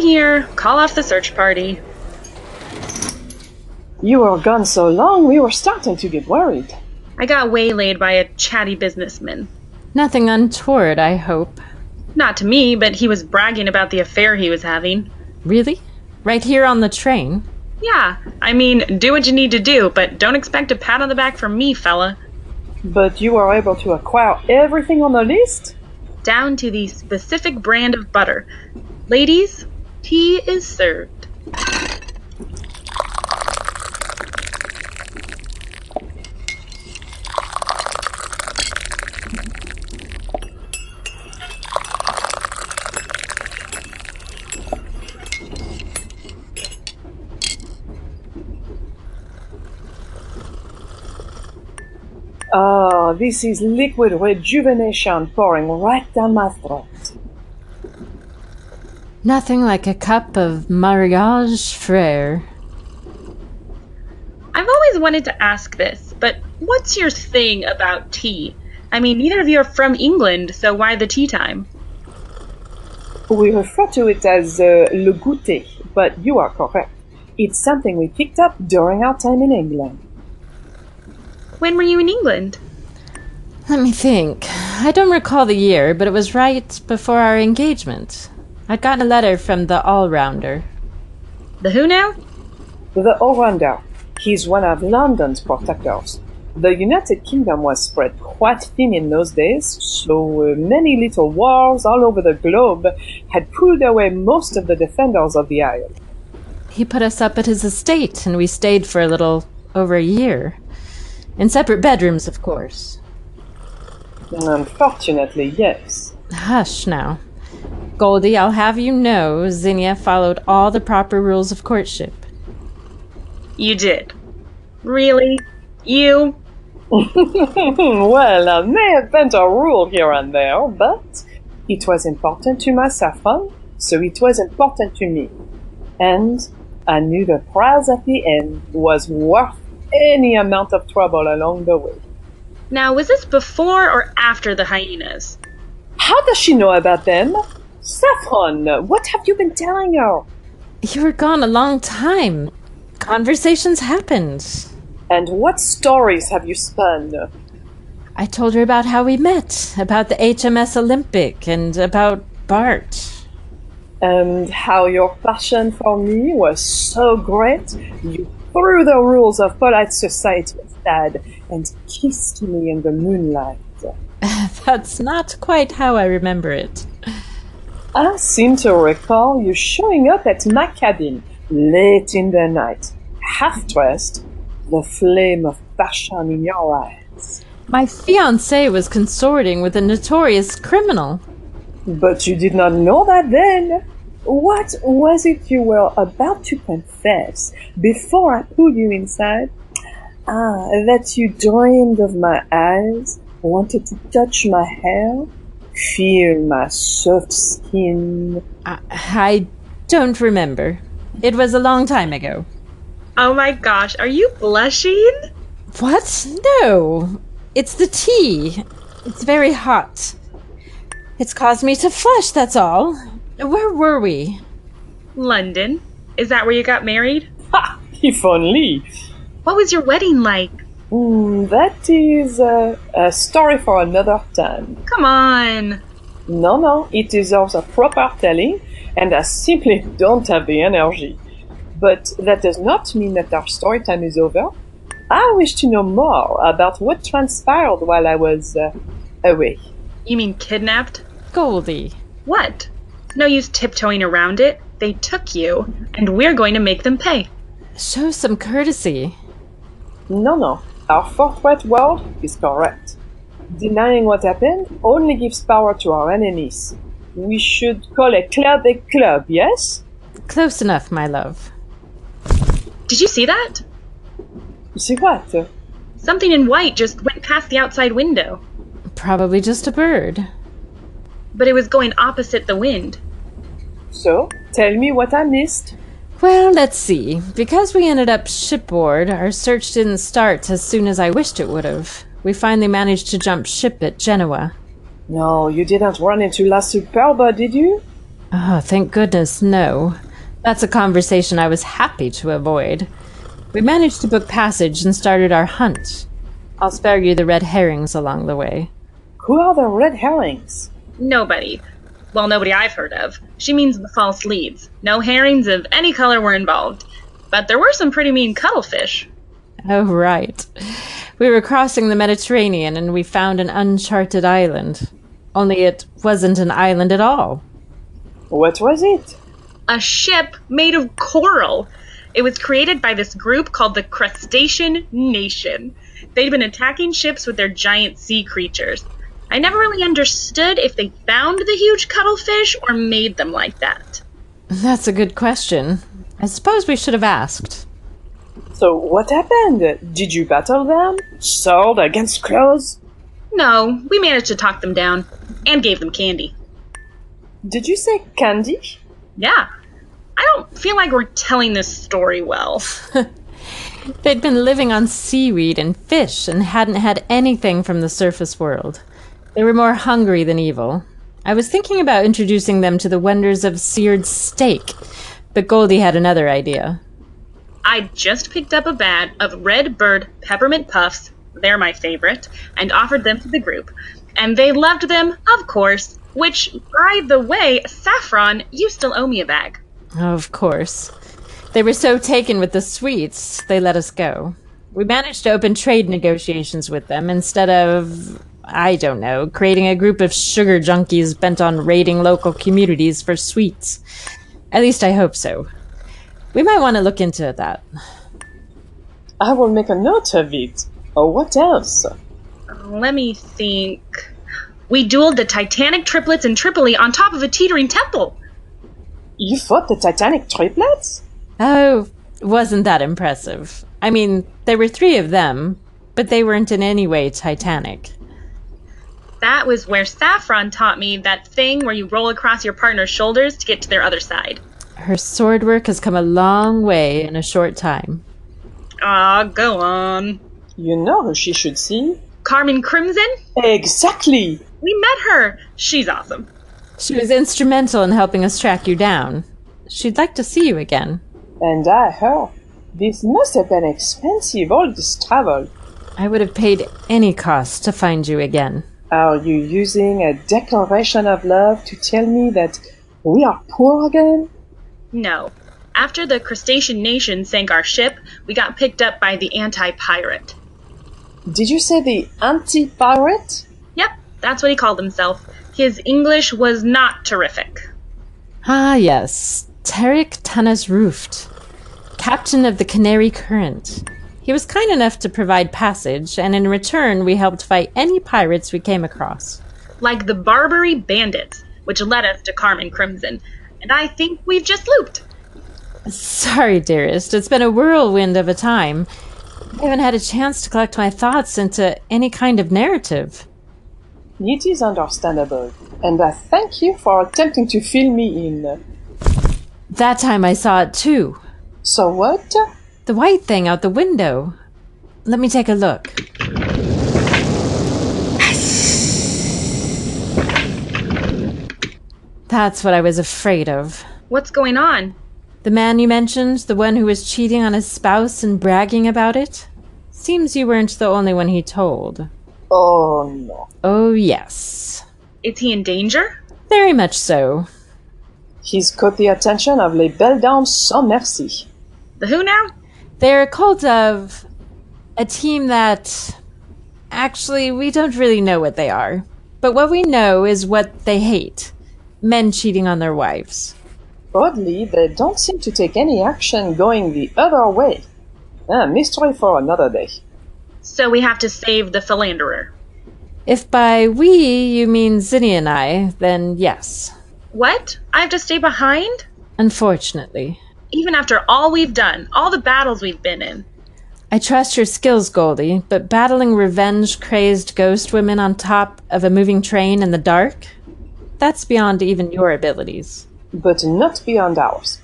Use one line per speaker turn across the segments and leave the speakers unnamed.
here. Call off the search party.
You were gone so long, we were starting to get worried.
I got waylaid by a chatty businessman.
Nothing untoward, I hope.
Not to me, but he was bragging about the affair he was having.
Really? Right here on the train?
Yeah, I mean, do what you need to do, but don't expect a pat on the back from me, fella.
But you were able to acquire everything on the list?
Down to the specific brand of butter. Ladies, tea is served.
Oh, this is liquid rejuvenation pouring right down my throat.
Nothing like a cup of Mariage Frères.
I've always wanted to ask this, but what's your thing about tea? I mean, neither of you are from England, so why the tea time?
We refer to it as uh, le goûter, but you are correct. It's something we picked up during our time in England.
When were you in England?
Let me think. I don't recall the year, but it was right before our engagement. I'd gotten a letter from the all rounder.
The who now?
The All-Rounder. He's one of London's protectors. The United Kingdom was spread quite thin in those days, so uh, many little wars all over the globe had pulled away most of the defenders of the Isle.
He put us up at his estate, and we stayed for a little over a year. In separate bedrooms, of course.
Unfortunately, yes.
Hush now. Goldie, I'll have you know Zinnia followed all the proper rules of courtship.
You did. Really? You?
well, I may have bent a rule here and there, but it was important to my saffron, so it was important to me. And I knew the prize at the end was worth any amount of trouble along the way.
Now, was this before or after the hyenas?
How does she know about them? Saffron, what have you been telling her?
You were gone a long time. Conversations happened.
And what stories have you spun?
I told her about how we met, about the HMS Olympic, and about Bart.
And how your passion for me was so great, you threw the rules of polite society aside and kissed me in the moonlight.
That's not quite how I remember it.
I seem to recall you showing up at my cabin late in the night, half dressed, the flame of passion in your eyes.
My fiance was consorting with a notorious criminal.
But you did not know that then. What was it you were about to confess before I pulled you inside? Ah, that you dreamed of my eyes, wanted to touch my hair, feel my soft skin.
I, I don't remember. It was a long time ago.
Oh my gosh, are you blushing?
What? No. It's the tea. It's very hot. It's caused me to flush, that's all. Where were we?
London. Is that where you got married?
Ha! If only.
What was your wedding like?
Mm, that is uh, a story for another time.
Come on.
No, no, it deserves a proper telling, and I simply don't have the energy. But that does not mean that our story time is over. I wish to know more about what transpired while I was uh, away.
You mean kidnapped?
Goldie.
What? No use tiptoeing around it. They took you, and we're going to make them pay.
Show some courtesy.
No, no, our forthright word is correct. Denying what happened only gives power to our enemies. We should call a club a club, yes?
Close enough, my love.
Did you see that?
See what?
Something in white just went past the outside window,
Probably just a bird.
but it was going opposite the wind.
So, tell me what I missed.
Well, let's see. Because we ended up shipboard, our search didn't start as soon as I wished it would have. We finally managed to jump ship at Genoa.
No, you didn't run into La Superba, did you?
Oh, thank goodness, no. That's a conversation I was happy to avoid. We managed to book passage and started our hunt. I'll spare you the red herrings along the way.
Who are the red herrings?
Nobody. Well, nobody I've heard of. She means the false leads. No herrings of any color were involved. But there were some pretty mean cuttlefish.
Oh, right. We were crossing the Mediterranean and we found an uncharted island. Only it wasn't an island at all.
What was it?
A ship made of coral. It was created by this group called the Crustacean Nation. They'd been attacking ships with their giant sea creatures. I never really understood if they found the huge cuttlefish or made them like that.
That's a good question. I suppose we should have asked.
So what happened? Did you battle them? Sword against claws?
No, we managed to talk them down and gave them candy.
Did you say candy?
Yeah. I don't feel like we're telling this story well.
They'd been living on seaweed and fish and hadn't had anything from the surface world. They were more hungry than evil. I was thinking about introducing them to the wonders of seared steak, but Goldie had another idea.
I just picked up a bag of Red Bird peppermint puffs, they're my favorite, and offered them to the group. And they loved them, of course, which, by the way, Saffron, you still owe me a bag.
Of course. They were so taken with the sweets, they let us go. We managed to open trade negotiations with them instead of, I don't know, creating a group of sugar junkies bent on raiding local communities for sweets. At least I hope so. We might want to look into that.
I will make a note of it. Oh, what else?
Let me think. We dueled the Titanic triplets in Tripoli on top of a teetering temple.
You fought the Titanic triplets?
Oh, wasn't that impressive? I mean, there were three of them, but they weren't in any way Titanic.
That was where Saffron taught me that thing where you roll across your partner's shoulders to get to their other side.
Her sword work has come a long way in a short time.
Ah, go on.
You know who she should see?
Carmen Crimson?
Exactly!
We met her. She's awesome.
She was instrumental in helping us track you down. She'd like to see you again.
And I her. This must have been expensive, all this travel.
I would have paid any cost to find you again.
Are you using a declaration of love to tell me that we are poor again?
No. After the crustacean nation sank our ship, we got picked up by the anti pirate.
Did you say the anti pirate?
Yep, that's what he called himself. His English was not terrific.
Ah, yes. Tarek Tanas Rooft, captain of the Canary Current. He was kind enough to provide passage, and in return, we helped fight any pirates we came across.
Like the Barbary Bandits, which led us to Carmen Crimson. And I think we've just looped.
Sorry, dearest. It's been a whirlwind of a time. I haven't had a chance to collect my thoughts into any kind of narrative.
It is understandable, and I thank you for attempting to fill me in.
That time I saw it too.
So what?
The white thing out the window. Let me take a look. That's what I was afraid of.
What's going on?
The man you mentioned, the one who was cheating on his spouse and bragging about it? Seems you weren't the only one he told.
Oh no.
Oh, yes.
Is he in danger?
Very much so.
He's caught the attention of Les Belles Dames Sans Merci.
The who now?
They're a cult of a team that. Actually, we don't really know what they are. But what we know is what they hate men cheating on their wives.
Oddly, they don't seem to take any action going the other way. A mystery for another day.
So we have to save the philanderer.
If by we you mean Zinnia and I, then yes.
What? I have to stay behind?
Unfortunately.
Even after all we've done, all the battles we've been in.
I trust your skills, Goldie, but battling revenge crazed ghost women on top of a moving train in the dark? That's beyond even your abilities.
But not beyond ours.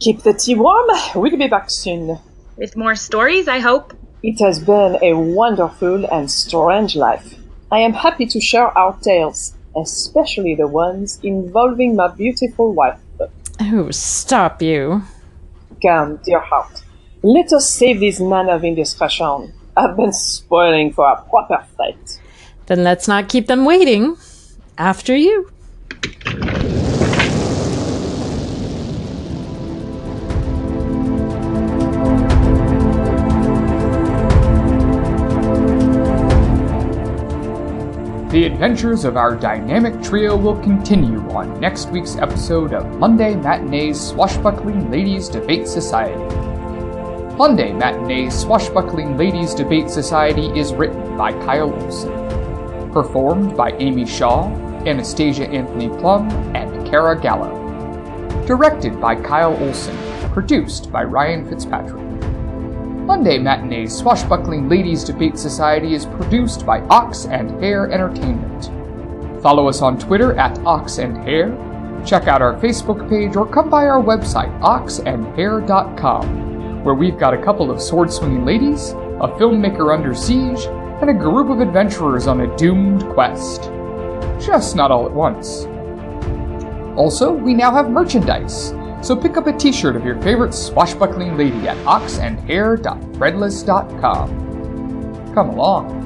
Keep the tea warm, we'll be back soon.
With more stories, I hope.
It has been a wonderful and strange life. I am happy to share our tales, especially the ones involving my beautiful wife.
Oh, stop you.
Come, dear heart. Let us save this man of indiscretion. I've been spoiling for a proper fight.
Then let's not keep them waiting. After you.
The adventures of our dynamic trio will continue on next week's episode of Monday Matinee's Swashbuckling Ladies Debate Society. Monday Matinee's Swashbuckling Ladies Debate Society is written by Kyle Olson, performed by Amy Shaw, Anastasia Anthony Plum, and Kara Gallo. Directed by Kyle Olson, produced by Ryan Fitzpatrick. Monday Matinee's Swashbuckling Ladies Debate Society is produced by Ox and Hare Entertainment. Follow us on Twitter at Ox and Hare, check out our Facebook page, or come by our website, oxandhare.com, where we've got a couple of sword swinging ladies, a filmmaker under siege, and a group of adventurers on a doomed quest. Just not all at once. Also, we now have merchandise. So pick up a t-shirt of your favorite swashbuckling lady at oxandhare.threadless.com. Come along.